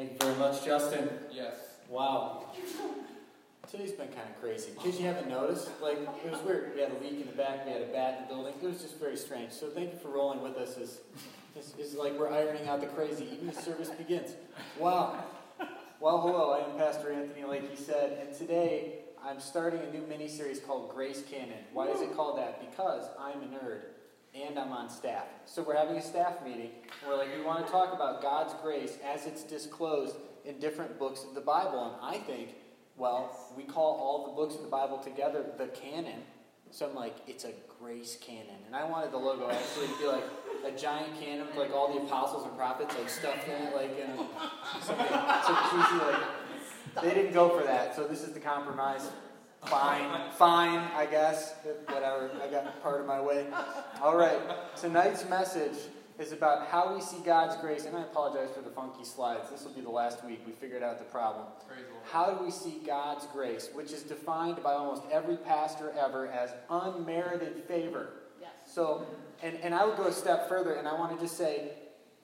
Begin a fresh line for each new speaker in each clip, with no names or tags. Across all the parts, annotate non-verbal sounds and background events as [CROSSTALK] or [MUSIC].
Thank you very much, Justin.
Yes.
Wow. Today's been kind of crazy. In case you haven't noticed, like, it was weird. We had a leak in the back, we had a bat in the building. It was just very strange. So thank you for rolling with us as, as, as like we're ironing out the crazy. Even the service begins. Wow. Well, hello, I am Pastor Anthony, like he said, and today I'm starting a new mini series called Grace Canon. Why is it called that? Because I'm a nerd and I'm on staff. So we're having a staff meeting. We're like, we want to talk about God's grace as it's disclosed in different books of the Bible. And I think, well, we call all the books of the Bible together the canon. So I'm like, it's a grace canon. And I wanted the logo actually to be like a giant cannon with like all the apostles and prophets like stuffed in it, like in something so cheesy. Like they didn't go for that. So this is the compromise. Fine, fine, I guess. Whatever. I got part of my way. All right. Tonight's message is about how we see God's grace. And I apologize for the funky slides. This will be the last week. We figured out the problem. How do we see God's grace, which is defined by almost every pastor ever as unmerited favor?
Yes.
So, and, and I would go a step further, and I want to just say,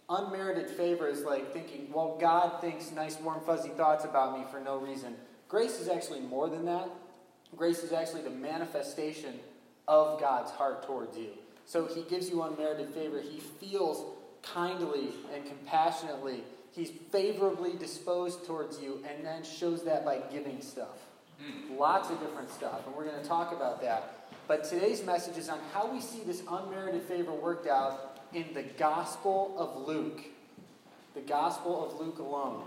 unmerited favor is like thinking, well, God thinks nice, warm, fuzzy thoughts about me for no reason. Grace is actually more than that. Grace is actually the manifestation of God's heart towards you. So he gives you unmerited favor. He feels kindly and compassionately. He's favorably disposed towards you and then shows that by giving stuff. Hmm. Lots of different stuff. And we're going to talk about that. But today's message is on how we see this unmerited favor worked out in the Gospel of Luke. The Gospel of Luke alone.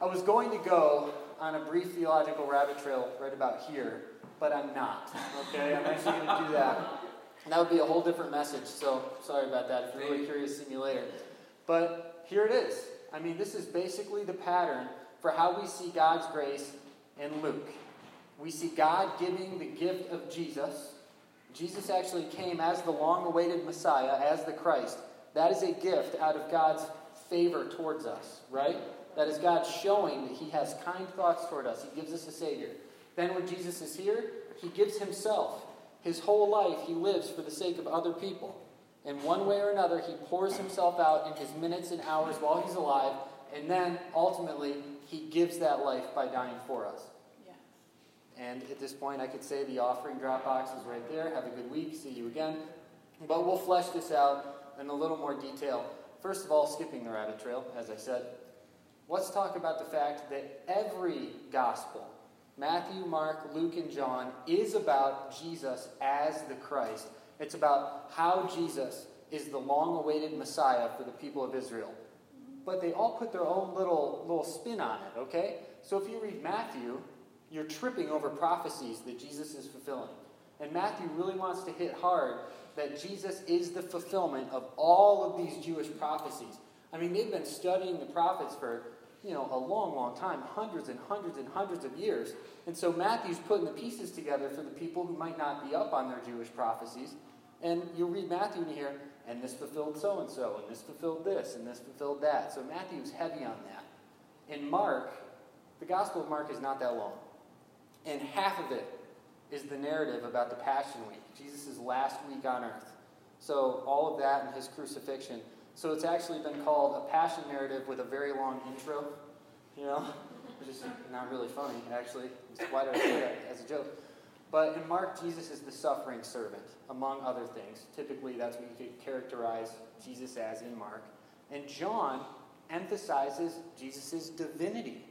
I was going to go on a brief theological rabbit trail right about here, but I'm not. Okay? I'm actually going to do that. And that would be a whole different message, so sorry about that. If you're really curious, see me later. But here it is. I mean, this is basically the pattern for how we see God's grace in Luke. We see God giving the gift of Jesus. Jesus actually came as the long awaited Messiah, as the Christ. That is a gift out of God's favor towards us, right? That is God showing that He has kind thoughts toward us. He gives us a Savior. Then, when Jesus is here, He gives Himself. His whole life, He lives for the sake of other people. In one way or another, He pours Himself out in His minutes and hours while He's alive, and then ultimately, He gives that life by dying for us. And at this point, I could say the offering drop box is right there. Have a good week. See you again. But we'll flesh this out in a little more detail. First of all, skipping the rabbit trail, as I said, let's talk about the fact that every gospel, Matthew, Mark, Luke, and John, is about Jesus as the Christ. It's about how Jesus is the long awaited Messiah for the people of Israel. But they all put their own little, little spin on it, okay? So if you read Matthew, you're tripping over prophecies that Jesus is fulfilling. And Matthew really wants to hit hard that Jesus is the fulfillment of all of these Jewish prophecies. I mean, they've been studying the prophets for, you know, a long, long time, hundreds and hundreds and hundreds of years. And so Matthew's putting the pieces together for the people who might not be up on their Jewish prophecies. And you read Matthew and you hear, and this fulfilled so and so, and this fulfilled this, and this fulfilled that. So Matthew's heavy on that. In Mark, the Gospel of Mark is not that long. And half of it is the narrative about the Passion Week, Jesus' last week on earth. So, all of that and his crucifixion. So, it's actually been called a passion narrative with a very long intro, you know, which is not really funny, actually. Why did I say that as a joke? But in Mark, Jesus is the suffering servant, among other things. Typically, that's what you could characterize Jesus as in Mark. And John emphasizes Jesus' divinity.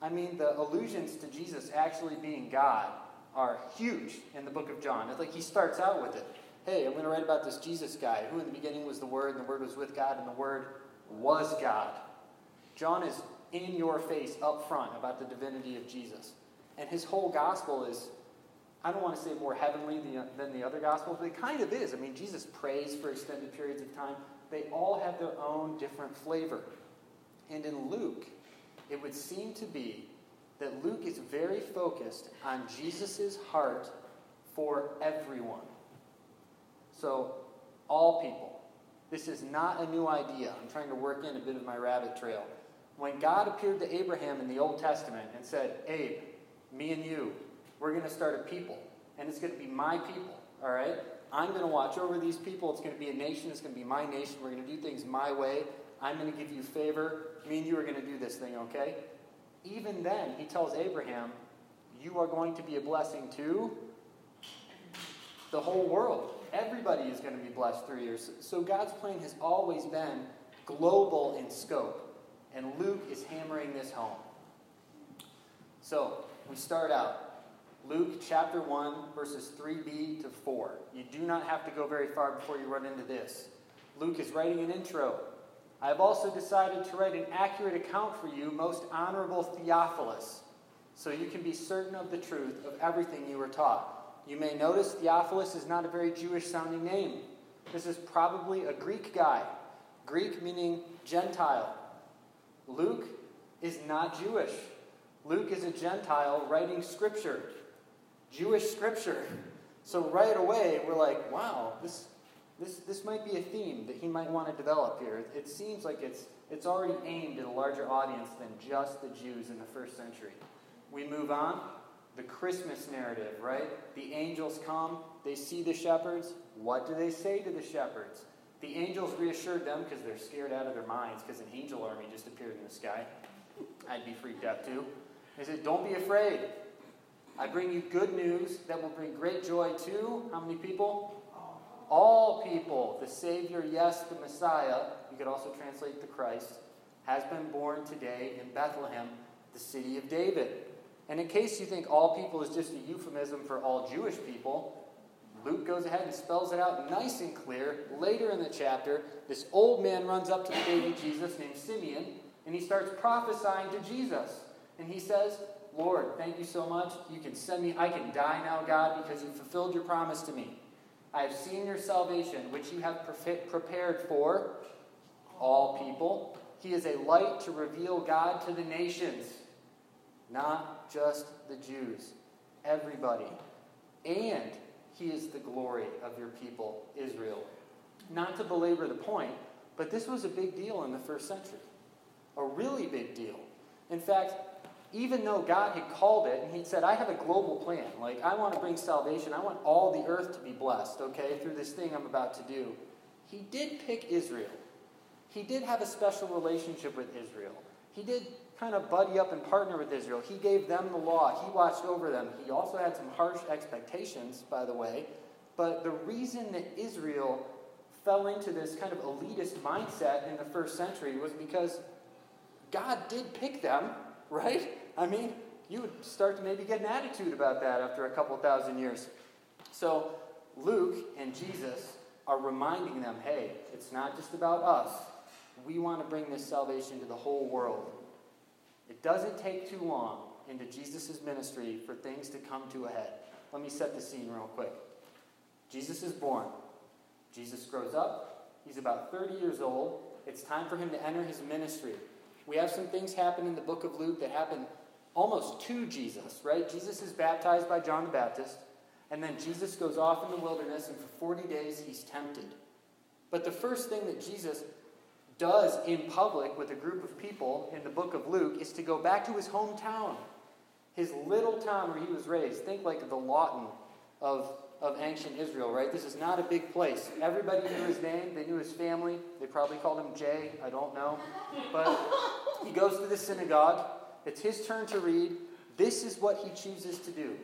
I mean, the allusions to Jesus actually being God are huge in the book of John. It's like he starts out with it. Hey, I'm going to write about this Jesus guy, who in the beginning was the Word, and the Word was with God, and the Word was God. John is in your face up front about the divinity of Jesus. And his whole gospel is, I don't want to say more heavenly than the other gospels, but it kind of is. I mean, Jesus prays for extended periods of time. They all have their own different flavor. And in Luke, it would seem to be that Luke is very focused on Jesus' heart for everyone. So, all people. This is not a new idea. I'm trying to work in a bit of my rabbit trail. When God appeared to Abraham in the Old Testament and said, Abe, me and you, we're going to start a people, and it's going to be my people, all right? I'm going to watch over these people. It's going to be a nation. It's going to be my nation. We're going to do things my way. I'm going to give you favor. Me and you are going to do this thing, okay? Even then, he tells Abraham, You are going to be a blessing to the whole world. Everybody is going to be blessed through you. So God's plan has always been global in scope. And Luke is hammering this home. So we start out. Luke chapter 1, verses 3b to 4. You do not have to go very far before you run into this. Luke is writing an intro. I have also decided to write an accurate account for you, most honorable Theophilus, so you can be certain of the truth of everything you were taught. You may notice Theophilus is not a very Jewish sounding name. This is probably a Greek guy. Greek meaning Gentile. Luke is not Jewish. Luke is a Gentile writing scripture, Jewish scripture. So right away, we're like, wow, this, this, this might be a theme that he might want to develop here. It seems like it's, it's already aimed at a larger audience than just the Jews in the first century. We move on. The Christmas narrative, right? The angels come, they see the shepherds. What do they say to the shepherds? The angels reassured them because they're scared out of their minds because an angel army just appeared in the sky. I'd be freaked out too. They said, Don't be afraid. I bring you good news that will bring great joy to how many people? All people. The Savior, yes, the Messiah, you could also translate the Christ, has been born today in Bethlehem, the city of David. And in case you think all people is just a euphemism for all Jewish people, Luke goes ahead and spells it out nice and clear. Later in the chapter, this old man runs up to the baby Jesus named Simeon, and he starts prophesying to Jesus. And he says, Lord, thank you so much. You can send me, I can die now, God, because you fulfilled your promise to me. I have seen your salvation, which you have prepared for all people. He is a light to reveal God to the nations, not just the Jews, everybody. And he is the glory of your people, Israel. Not to belabor the point, but this was a big deal in the first century. A really big deal. In fact, even though God had called it and He said, I have a global plan, like I want to bring salvation, I want all the earth to be blessed, okay, through this thing I'm about to do, He did pick Israel. He did have a special relationship with Israel. He did kind of buddy up and partner with Israel. He gave them the law, he watched over them. He also had some harsh expectations, by the way. But the reason that Israel fell into this kind of elitist mindset in the first century was because God did pick them, right? I mean, you would start to maybe get an attitude about that after a couple thousand years. So, Luke and Jesus are reminding them hey, it's not just about us. We want to bring this salvation to the whole world. It doesn't take too long into Jesus' ministry for things to come to a head. Let me set the scene real quick. Jesus is born. Jesus grows up. He's about 30 years old. It's time for him to enter his ministry. We have some things happen in the book of Luke that happen almost to Jesus, right? Jesus is baptized by John the Baptist, and then Jesus goes off in the wilderness, and for 40 days he's tempted. But the first thing that Jesus does in public with a group of people in the book of Luke is to go back to his hometown, his little town where he was raised. Think like the Lawton of, of ancient Israel, right? This is not a big place. Everybody knew his name, they knew his family. They probably called him Jay, I don't know. But he goes to the synagogue. It's his turn to read. This is what he chooses to do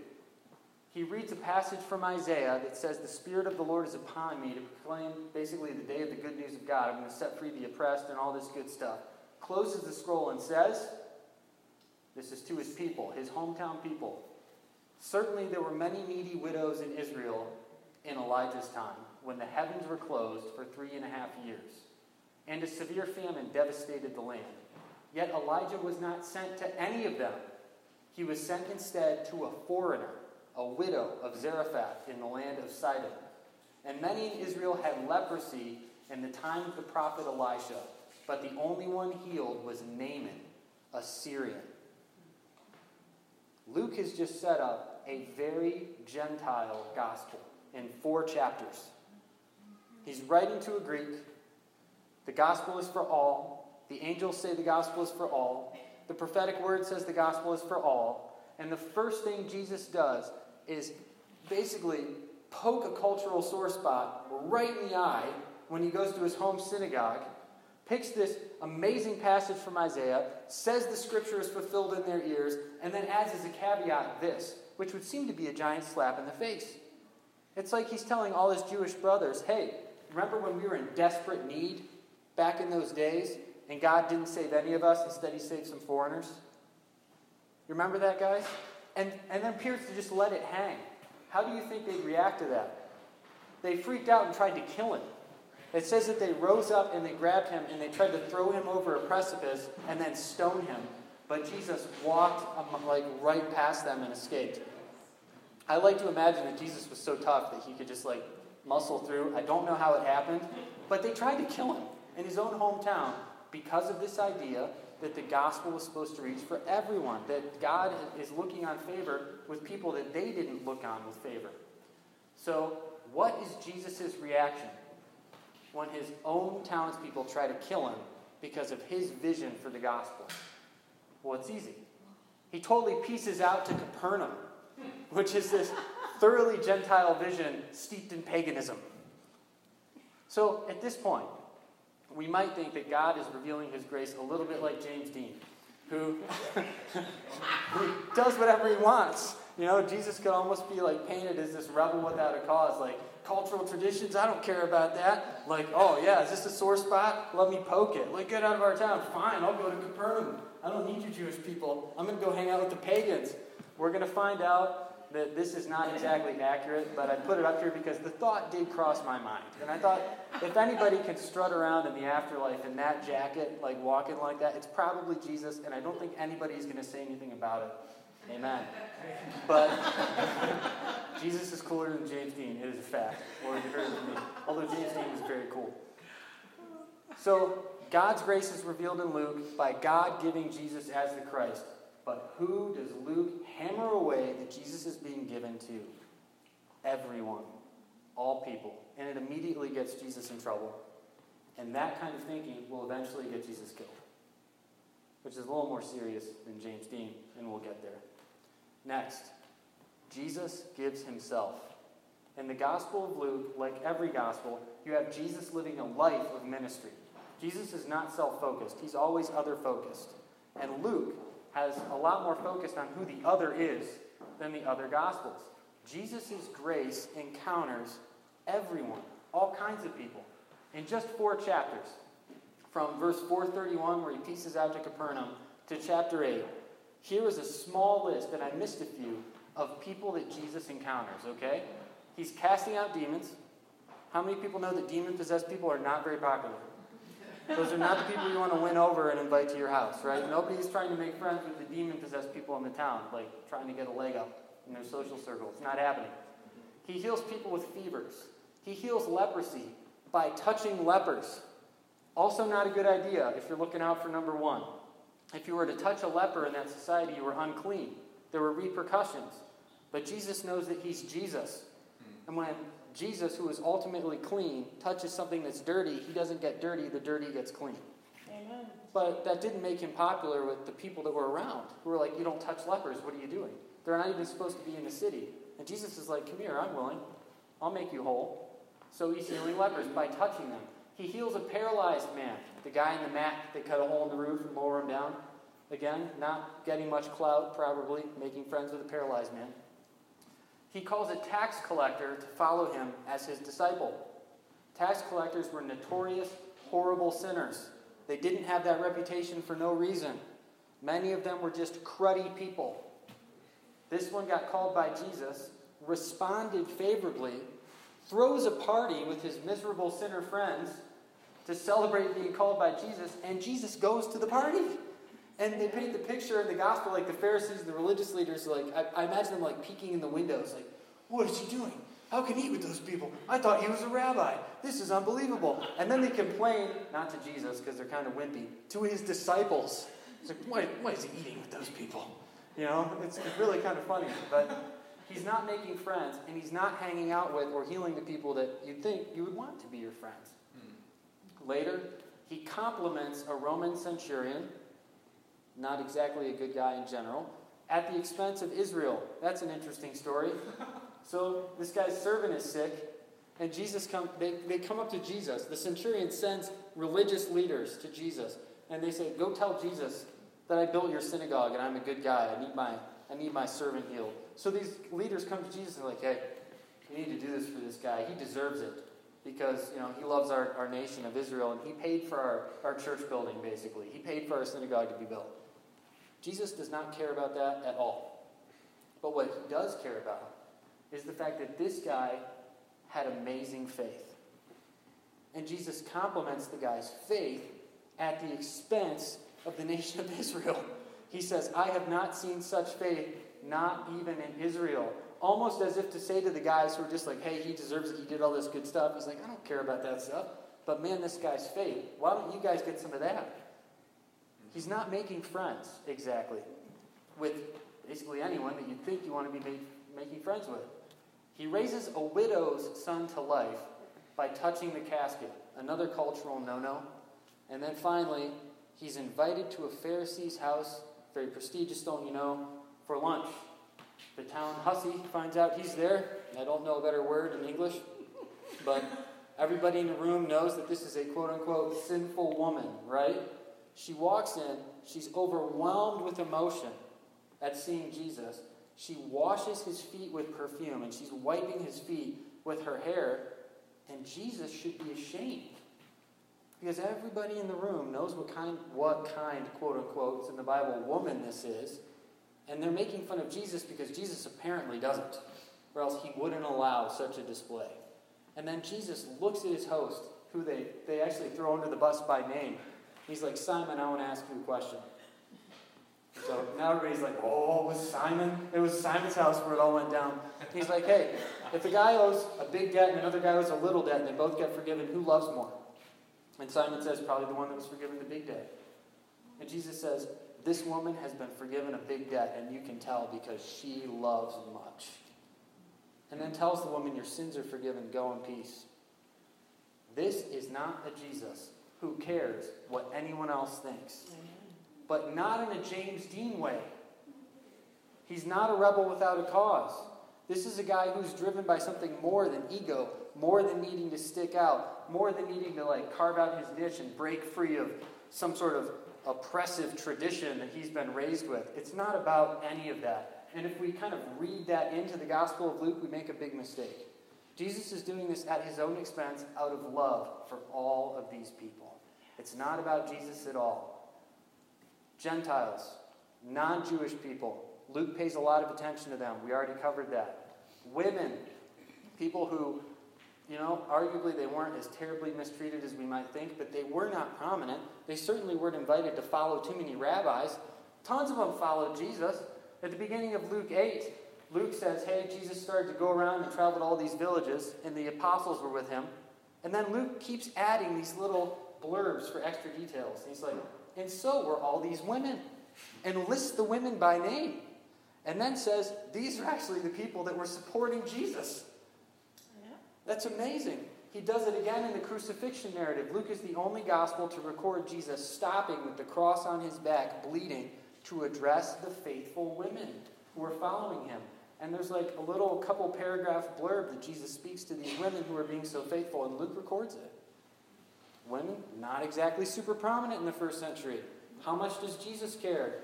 he reads a passage from Isaiah that says, The Spirit of the Lord is upon me to proclaim basically the day of the good news of God. I'm going to set free the oppressed and all this good stuff. Closes the scroll and says, This is to his people, his hometown people. Certainly, there were many needy widows in Israel in Elijah's time when the heavens were closed for three and a half years, and a severe famine devastated the land. Yet Elijah was not sent to any of them, he was sent instead to a foreigner a widow of Zarephath in the land of Sidon. And many in Israel had leprosy in the time of the prophet Elisha, but the only one healed was Naaman, a Syrian. Luke has just set up a very Gentile gospel in four chapters. He's writing to a Greek. The gospel is for all. The angels say the gospel is for all. The prophetic word says the gospel is for all. And the first thing Jesus does is basically poke a cultural sore spot right in the eye when he goes to his home synagogue picks this amazing passage from Isaiah, says the scripture is fulfilled in their ears, and then adds as a caveat this, which would seem to be a giant slap in the face. It's like he's telling all his Jewish brothers, hey, remember when we were in desperate need back in those days, and God didn't save any of us, instead, he saved some foreigners? You remember that, guys? And, and then Pierce just let it hang. How do you think they'd react to that? They freaked out and tried to kill him. It says that they rose up and they grabbed him and they tried to throw him over a precipice and then stone him. But Jesus walked like right past them and escaped. I like to imagine that Jesus was so tough that he could just like muscle through. I don't know how it happened, but they tried to kill him in his own hometown because of this idea that the gospel was supposed to reach for everyone, that God is looking on favor with people that they didn't look on with favor. So, what is Jesus' reaction when his own townspeople try to kill him because of his vision for the gospel? Well, it's easy. He totally pieces out to Capernaum, which is this thoroughly Gentile vision steeped in paganism. So, at this point, we might think that God is revealing his grace a little bit like James Dean, who, [LAUGHS] who does whatever he wants. You know, Jesus could almost be like painted as this rebel without a cause, like cultural traditions, I don't care about that. Like, oh yeah, is this a sore spot? Let me poke it. Like, get out of our town. Fine, I'll go to Capernaum. I don't need you Jewish people. I'm going to go hang out with the pagans. We're going to find out that this is not exactly accurate, but I put it up here because the thought did cross my mind. And I thought, if anybody can strut around in the afterlife in that jacket, like walking like that, it's probably Jesus, and I don't think anybody's going to say anything about it. Amen. But [LAUGHS] Jesus is cooler than James Dean. It is a fact. Or you heard from me. Although James Dean was very cool. So, God's grace is revealed in Luke by God giving Jesus as the Christ. But who does Luke hammer away that Jesus is being given to? Everyone, all people. And it immediately gets Jesus in trouble. And that kind of thinking will eventually get Jesus killed, which is a little more serious than James Dean, and we'll get there. Next, Jesus gives himself. In the Gospel of Luke, like every Gospel, you have Jesus living a life of ministry. Jesus is not self focused, he's always other focused. And Luke has a lot more focused on who the other is than the other Gospels. Jesus' grace encounters everyone, all kinds of people, in just four chapters. From verse 431, where he pieces out to Capernaum, to chapter 8. Here is a small list, and I missed a few, of people that Jesus encounters, okay? He's casting out demons. How many people know that demon possessed people are not very popular? Those are not the people you want to win over and invite to your house, right? Nobody's trying to make friends with the demon possessed people in the town, like trying to get a leg up in their social circle. It's not happening. He heals people with fevers. He heals leprosy by touching lepers. Also, not a good idea if you're looking out for number one. If you were to touch a leper in that society, you were unclean. There were repercussions. But Jesus knows that he's Jesus. And when Jesus, who is ultimately clean, touches something that's dirty, he doesn't get dirty, the dirty gets clean. Amen. But that didn't make him popular with the people that were around, who were like, You don't touch lepers, what are you doing? They're not even supposed to be in the city. And Jesus is like, Come here, I'm willing. I'll make you whole. So he's healing lepers by touching them. He heals a paralyzed man, the guy in the mat that cut a hole in the roof and lower him down. Again, not getting much clout, probably, making friends with a paralyzed man. He calls a tax collector to follow him as his disciple. Tax collectors were notorious, horrible sinners. They didn't have that reputation for no reason. Many of them were just cruddy people. This one got called by Jesus, responded favorably, throws a party with his miserable sinner friends to celebrate being called by Jesus, and Jesus goes to the party. And they paint the picture in the gospel like the Pharisees, and the religious leaders, like I, I imagine them like peeking in the windows, like, what is he doing? How can he eat with those people? I thought he was a rabbi. This is unbelievable. And then they complain, not to Jesus because they're kind of wimpy, to his disciples. It's like, why, why is he eating with those people? You know, it's, it's really kind of funny. But he's not making friends, and he's not hanging out with or healing the people that you'd think you would want to be your friends. Hmm. Later, he compliments a Roman centurion not exactly a good guy in general, at the expense of Israel. That's an interesting story. [LAUGHS] So this guy's servant is sick, and Jesus come they, they come up to Jesus. The centurion sends religious leaders to Jesus, and they say, Go tell Jesus that I built your synagogue and I'm a good guy. I need my, I need my servant healed. So these leaders come to Jesus and like, Hey, you need to do this for this guy. He deserves it because you know he loves our, our nation of Israel and he paid for our, our church building basically. He paid for our synagogue to be built. Jesus does not care about that at all. But what he does care about is the fact that this guy had amazing faith. And Jesus compliments the guy's faith at the expense of the [LAUGHS] nation of Israel. He says, I have not seen such faith, not even in Israel. Almost as if to say to the guys who are just like, hey, he deserves it, he did all this good stuff. He's like, I don't care about that stuff. But man, this guy's faith. Why don't you guys get some of that? He's not making friends, exactly, with basically anyone that you'd think you want to be making friends with. He raises a widow's son to life by touching the casket, another cultural no no. And then finally, he's invited to a Pharisee's house, very prestigious, don't you know, for lunch. The town hussy finds out he's there. I don't know a better word in English, but everybody in the room knows that this is a quote unquote sinful woman, right? She walks in, she's overwhelmed with emotion at seeing Jesus. She washes his feet with perfume and she's wiping his feet with her hair. And Jesus should be ashamed. Because everybody in the room knows what kind, what kind, quote unquote, in the Bible, woman this is. And they're making fun of Jesus because Jesus apparently doesn't, or else he wouldn't allow such a display. And then Jesus looks at his host, who they, they actually throw under the bus by name. He's like, Simon, I want to ask you a question. So now everybody's like, oh, it was Simon? It was Simon's house where it all went down. He's like, hey, if a guy owes a big debt and another guy owes a little debt and they both get forgiven, who loves more? And Simon says, probably the one that was forgiven the big debt. And Jesus says, this woman has been forgiven a big debt, and you can tell because she loves much. And then tells the woman, Your sins are forgiven, go in peace. This is not a Jesus who cares what anyone else thinks, but not in a James Dean way. He's not a rebel without a cause. This is a guy who's driven by something more than ego, more than needing to stick out, more than needing to like carve out his niche and break free of some sort of oppressive tradition that he's been raised with. It's not about any of that. And if we kind of read that into the Gospel of Luke, we make a big mistake. Jesus is doing this at his own expense out of love for all of these people. It's not about Jesus at all. Gentiles, non Jewish people, Luke pays a lot of attention to them. We already covered that. Women, people who you know, arguably they weren't as terribly mistreated as we might think, but they were not prominent. They certainly weren't invited to follow too many rabbis. Tons of them followed Jesus. At the beginning of Luke 8, Luke says, Hey, Jesus started to go around and travel to all these villages, and the apostles were with him. And then Luke keeps adding these little blurbs for extra details. And he's like, And so were all these women, and lists the women by name. And then says, These are actually the people that were supporting Jesus. That's amazing. He does it again in the crucifixion narrative. Luke is the only gospel to record Jesus stopping with the cross on his back, bleeding, to address the faithful women who are following him. And there's like a little couple paragraph blurb that Jesus speaks to these women who are being so faithful, and Luke records it. Women, not exactly super prominent in the first century. How much does Jesus care?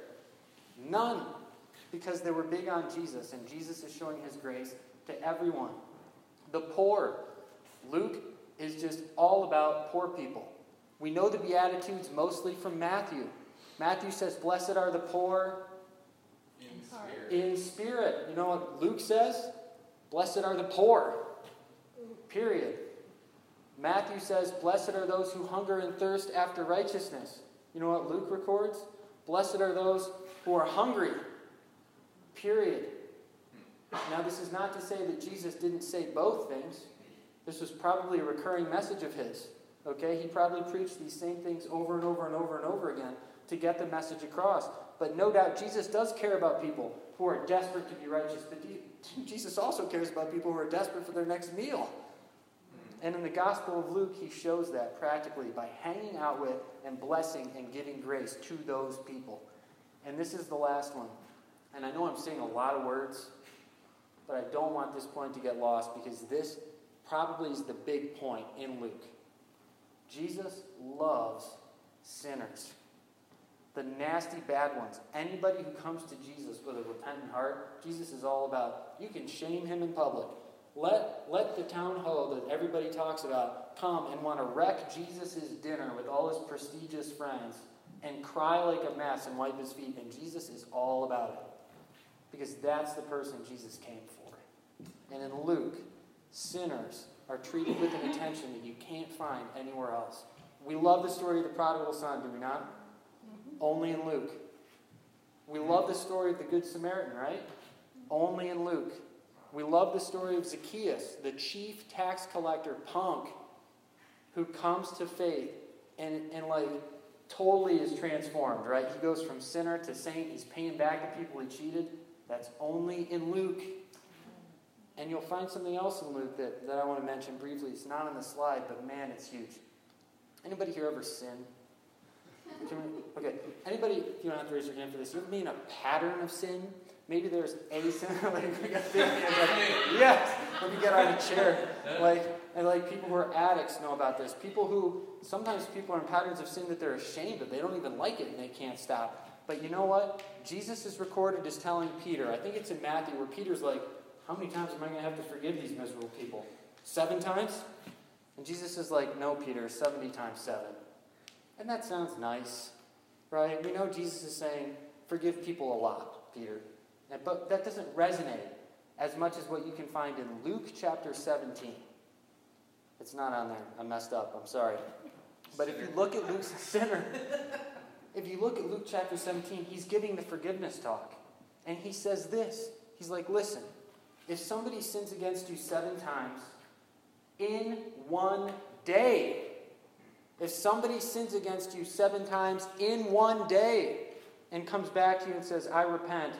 None. Because they were big on Jesus, and Jesus is showing his grace to everyone the poor. Luke is just all about poor people. We know the Beatitudes mostly from Matthew. Matthew says, Blessed are the poor in spirit. In spirit. You know what Luke says? Blessed are the poor. Period. Matthew says, Blessed are those who hunger and thirst after righteousness. You know what Luke records? Blessed are those who are hungry. Period. Now, this is not to say that Jesus didn't say both things. This was probably a recurring message of his. Okay? He probably preached these same things over and over and over and over again to get the message across. But no doubt Jesus does care about people who are desperate to be righteous. But [LAUGHS] Jesus also cares about people who are desperate for their next meal. And in the Gospel of Luke, he shows that practically by hanging out with and blessing and giving grace to those people. And this is the last one. And I know I'm saying a lot of words, but I don't want this point to get lost because this probably is the big point in Luke. Jesus loves sinners. The nasty bad ones. Anybody who comes to Jesus with a repentant heart, Jesus is all about. You can shame him in public. Let, let the town hall that everybody talks about come and want to wreck Jesus' dinner with all his prestigious friends and cry like a mess and wipe his feet. And Jesus is all about it. Because that's the person Jesus came for. And in Luke, sinners are treated with an attention that you can't find anywhere else. We love the story of the prodigal son, do we not? Mm-hmm. Only in Luke. We love the story of the Good Samaritan, right? Only in Luke. We love the story of Zacchaeus, the chief tax collector punk, who comes to faith and, and like totally is transformed, right? He goes from sinner to saint. He's paying back the people he cheated. That's only in Luke. And you'll find something else in Luke that, that I want to mention briefly. It's not on the slide, but man, it's huge. Anybody here ever sin? Okay. Anybody, you don't have to raise your hand for this, you been a pattern of sin? Maybe there's a sin. [LAUGHS] like, yes, let me get out of a chair. Like, and like people who are addicts know about this. People who, sometimes people are in patterns of sin that they're ashamed of. They don't even like it and they can't stop. But you know what? Jesus is recorded as telling Peter, I think it's in Matthew, where Peter's like, How many times am I going to have to forgive these miserable people? Seven times? And Jesus is like, No, Peter, 70 times seven. And that sounds nice, right? We know Jesus is saying, Forgive people a lot, Peter. But that doesn't resonate as much as what you can find in Luke chapter 17. It's not on there. I messed up. I'm sorry. But if you look at Luke's [LAUGHS] sinner, if you look at Luke chapter 17, he's giving the forgiveness talk. And he says this He's like, listen, if somebody sins against you seven times in one day, if somebody sins against you seven times in one day and comes back to you and says, I repent,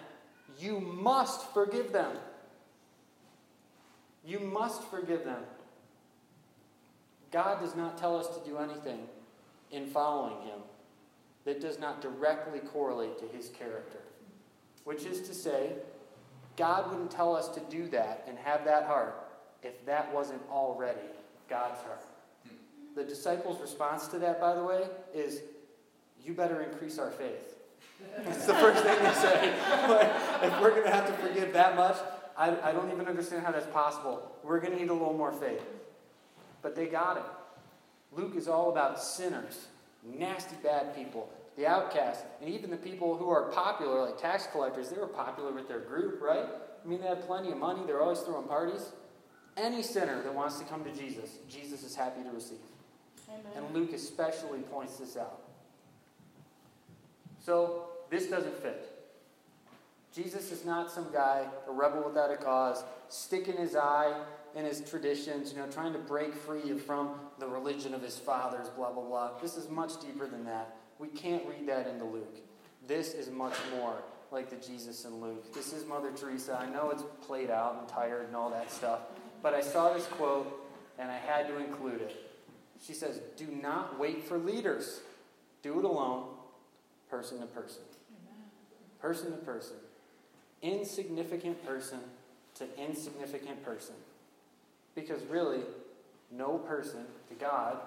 you must forgive them. You must forgive them. God does not tell us to do anything in following Him that does not directly correlate to His character. Which is to say, God wouldn't tell us to do that and have that heart if that wasn't already God's heart. The disciples' response to that, by the way, is you better increase our faith. [LAUGHS] It's the first thing they say. [LAUGHS] if we're going to have to forgive that much, I, I don't even understand how that's possible. We're going to need a little more faith. But they got it. Luke is all about sinners, nasty, bad people, the outcasts, and even the people who are popular, like tax collectors. They were popular with their group, right? I mean, they had plenty of money, they're always throwing parties. Any sinner that wants to come to Jesus, Jesus is happy to receive. Amen. And Luke especially points this out. So, this doesn't fit. Jesus is not some guy, a rebel without a cause, sticking his eye in his traditions, you know, trying to break free from the religion of his fathers, blah, blah, blah. This is much deeper than that. We can't read that into Luke. This is much more like the Jesus in Luke. This is Mother Teresa. I know it's played out and tired and all that stuff, but I saw this quote and I had to include it. She says, Do not wait for leaders, do it alone, person to person. Person to person. Insignificant person to insignificant person. Because really, no person to God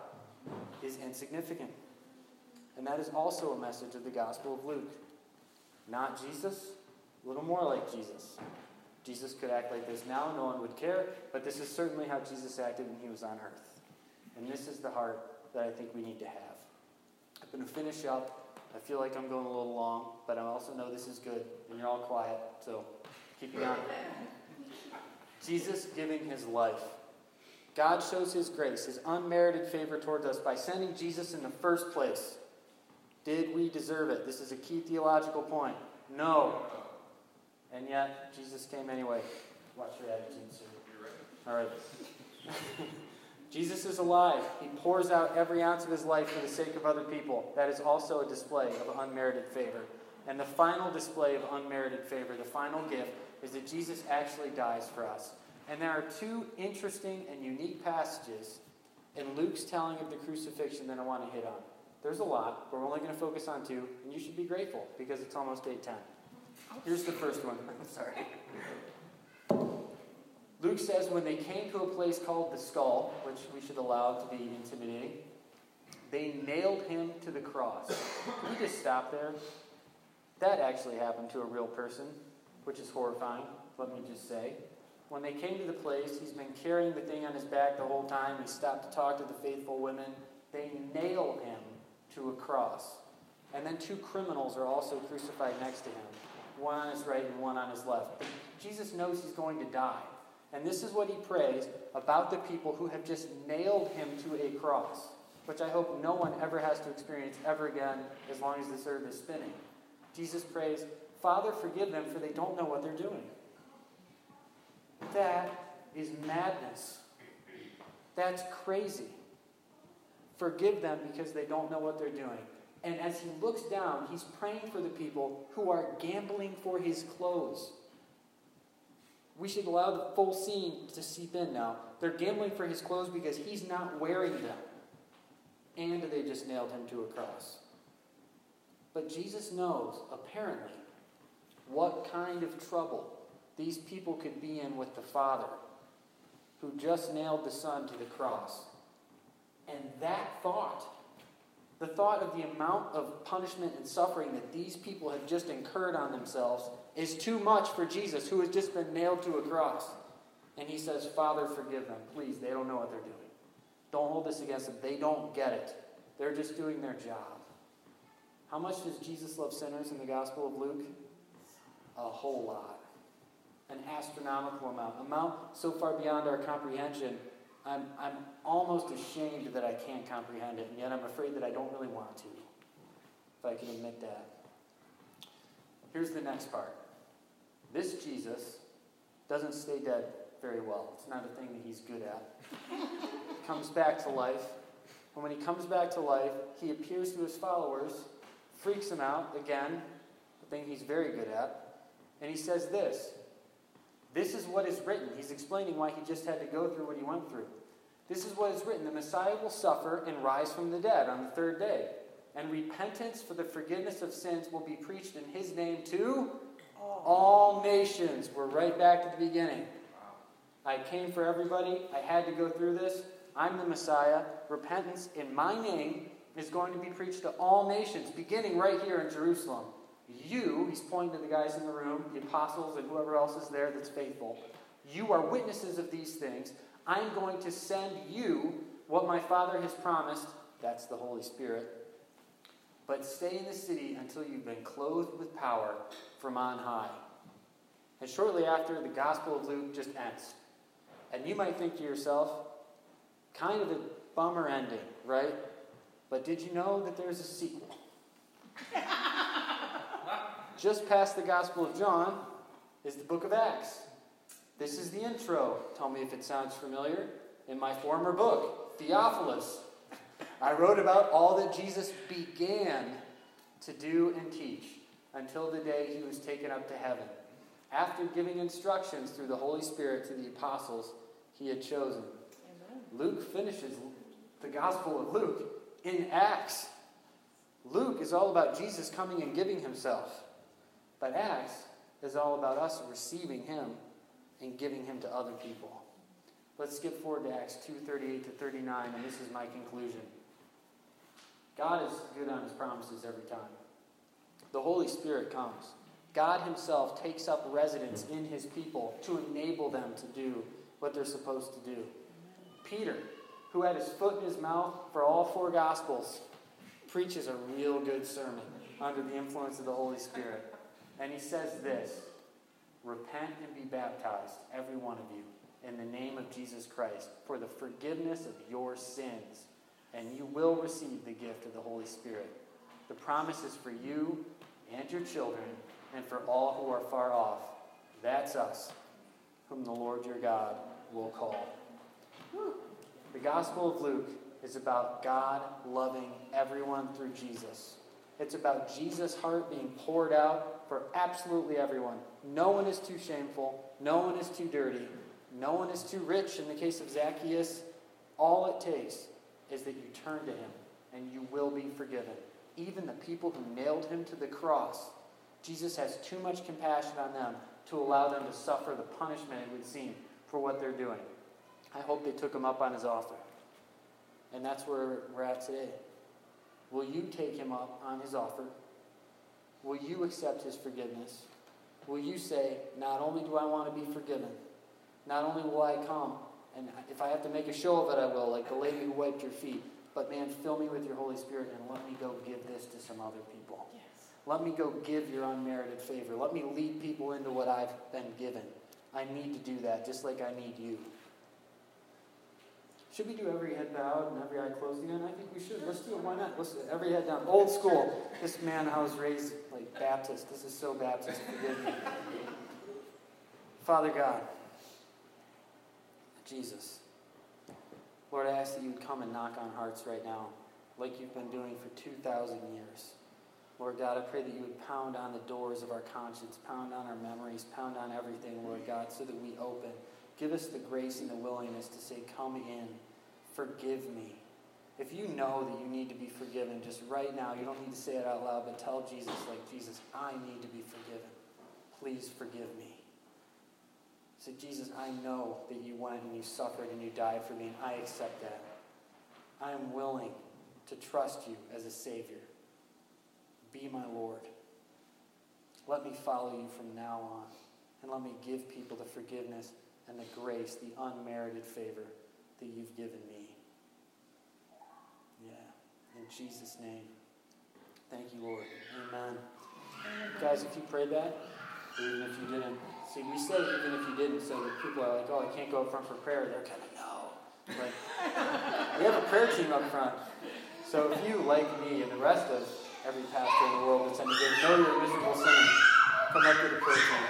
is insignificant. And that is also a message of the Gospel of Luke. Not Jesus, a little more like Jesus. Jesus could act like this now, no one would care, but this is certainly how Jesus acted when he was on earth. And this is the heart that I think we need to have. I'm going to finish up. I feel like I'm going a little long, but I also know this is good, and you're all quiet, so keep it on. Jesus giving his life. God shows his grace, his unmerited favor towards us by sending Jesus in the first place. Did we deserve it? This is a key theological point. No. And yet, Jesus came anyway. Watch your attitude, sir. All right. [LAUGHS] Jesus is alive. He pours out every ounce of his life for the sake of other people. That is also a display of unmerited favor. And the final display of unmerited favor, the final gift, is that Jesus actually dies for us. And there are two interesting and unique passages in Luke's telling of the crucifixion that I want to hit on. There's a lot, but we're only going to focus on two, and you should be grateful because it's almost 8:10. Here's the first one. [LAUGHS] I'm sorry. Luke says when they came to a place called the skull, which we should allow to be intimidating, They nailed him to the cross. Can we just stop there? That actually happened to a real person, which is horrifying, let me just say. When they came to the place, he's been carrying the thing on his back the whole time. He stopped to talk to the faithful women. They nail him to a cross. And then two criminals are also crucified next to him, one on his right and one on his left. But Jesus knows he's going to die. And this is what he prays about the people who have just nailed him to a cross, which I hope no one ever has to experience ever again as long as this earth is spinning. Jesus prays, Father, forgive them, for they don't know what they're doing. That is madness. That's crazy. Forgive them because they don't know what they're doing. And as he looks down, he's praying for the people who are gambling for his clothes. We should allow the full scene to seep in now. They're gambling for his clothes because he's not wearing them. And they just nailed him to a cross. But Jesus knows, apparently, what kind of trouble these people could be in with the Father who just nailed the Son to the cross. And that thought, the thought of the amount of punishment and suffering that these people have just incurred on themselves, is too much for Jesus, who has just been nailed to a cross. And he says, Father, forgive them. Please, they don't know what they're doing. Don't hold this against them. They don't get it. They're just doing their job. How much does Jesus love sinners in the Gospel of Luke? A whole lot. An astronomical amount. Amount so far beyond our comprehension, I'm, I'm almost ashamed that I can't comprehend it, and yet I'm afraid that I don't really want to, if I can admit that. Here's the next part. This Jesus doesn't stay dead very well. It's not a thing that he's good at. [LAUGHS] comes back to life. And when he comes back to life, he appears to his followers, freaks them out, again, the thing he's very good at, and he says this This is what is written. He's explaining why he just had to go through what he went through. This is what is written The Messiah will suffer and rise from the dead on the third day, and repentance for the forgiveness of sins will be preached in his name to all nations. We're right back to the beginning. I came for everybody. I had to go through this. I'm the Messiah. Repentance in my name is going to be preached to all nations, beginning right here in Jerusalem. You, he's pointing to the guys in the room, the apostles, and whoever else is there that's faithful. You are witnesses of these things. I'm going to send you what my Father has promised. That's the Holy Spirit. But stay in the city until you've been clothed with power from on high. And shortly after, the Gospel of Luke just ends. And you might think to yourself, kind of a bummer ending, right? But did you know that there's a sequel? [LAUGHS] Just past the Gospel of John is the book of Acts. This is the intro. Tell me if it sounds familiar. In my former book, Theophilus, I wrote about all that Jesus began to do and teach until the day he was taken up to heaven. After giving instructions through the Holy Spirit to the apostles he had chosen. Amen. Luke finishes the Gospel of Luke in Acts. Luke is all about Jesus coming and giving himself. But Acts is all about us receiving him and giving him to other people. Let's skip forward to Acts 2:38 to 39 and this is my conclusion. God is good on his promises every time. The Holy Spirit comes. God himself takes up residence in his people to enable them to do what they're supposed to do. Peter, who had his foot in his mouth for all four gospels, preaches a real good sermon under the influence of the Holy Spirit. And he says this Repent and be baptized, every one of you, in the name of Jesus Christ, for the forgiveness of your sins, and you will receive the gift of the Holy Spirit. The promise is for you and your children, and for all who are far off. That's us, whom the Lord your God will call. The Gospel of Luke is about God loving everyone through Jesus. It's about Jesus' heart being poured out for absolutely everyone. No one is too shameful. No one is too dirty. No one is too rich. In the case of Zacchaeus, all it takes is that you turn to him and you will be forgiven. Even the people who nailed him to the cross, Jesus has too much compassion on them to allow them to suffer the punishment, it would seem, for what they're doing. I hope they took him up on his offer. And that's where we're at today. Will you take him up on his offer? Will you accept his forgiveness? Will you say, Not only do I want to be forgiven, not only will I come, and if I have to make a show of it, I will, like the lady who wiped your feet, but man, fill me with your Holy Spirit and let me go give this to some other people. Yes. Let me go give your unmerited favor. Let me lead people into what I've been given. I need to do that, just like I need you. Should we do every head bowed and every eye closed again? I think we should. Let's do it. Why not? Let's do every head down. Old school. This man I was raised like Baptist. This is so Baptist. Forgive me. Father God, Jesus, Lord, I ask that you would come and knock on hearts right now, like you've been doing for 2,000 years. Lord God, I pray that you would pound on the doors of our conscience, pound on our memories, pound on everything, Lord God, so that we open. Give us the grace and the willingness to say, Come in, forgive me. If you know that you need to be forgiven, just right now, you don't need to say it out loud, but tell Jesus, like, Jesus, I need to be forgiven. Please forgive me. Say, Jesus, I know that you went and you suffered and you died for me, and I accept that. I am willing to trust you as a Savior. Be my Lord. Let me follow you from now on. And let me give people the forgiveness and the grace, the unmerited favor that you've given me. Yeah. In Jesus' name. Thank you, Lord. Amen. Guys, if you prayed that, even if you didn't, see, we say even if you didn't, so that people are like, oh, I can't go up front for prayer. They're kind of, no. Like, we have a prayer team up front. So if you, like me and the rest of every pastor in the world that's any good. Know you're a miserable sinner. Come up to the prayer team.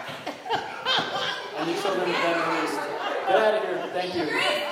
And you children have been released. Get out of here. Thank you.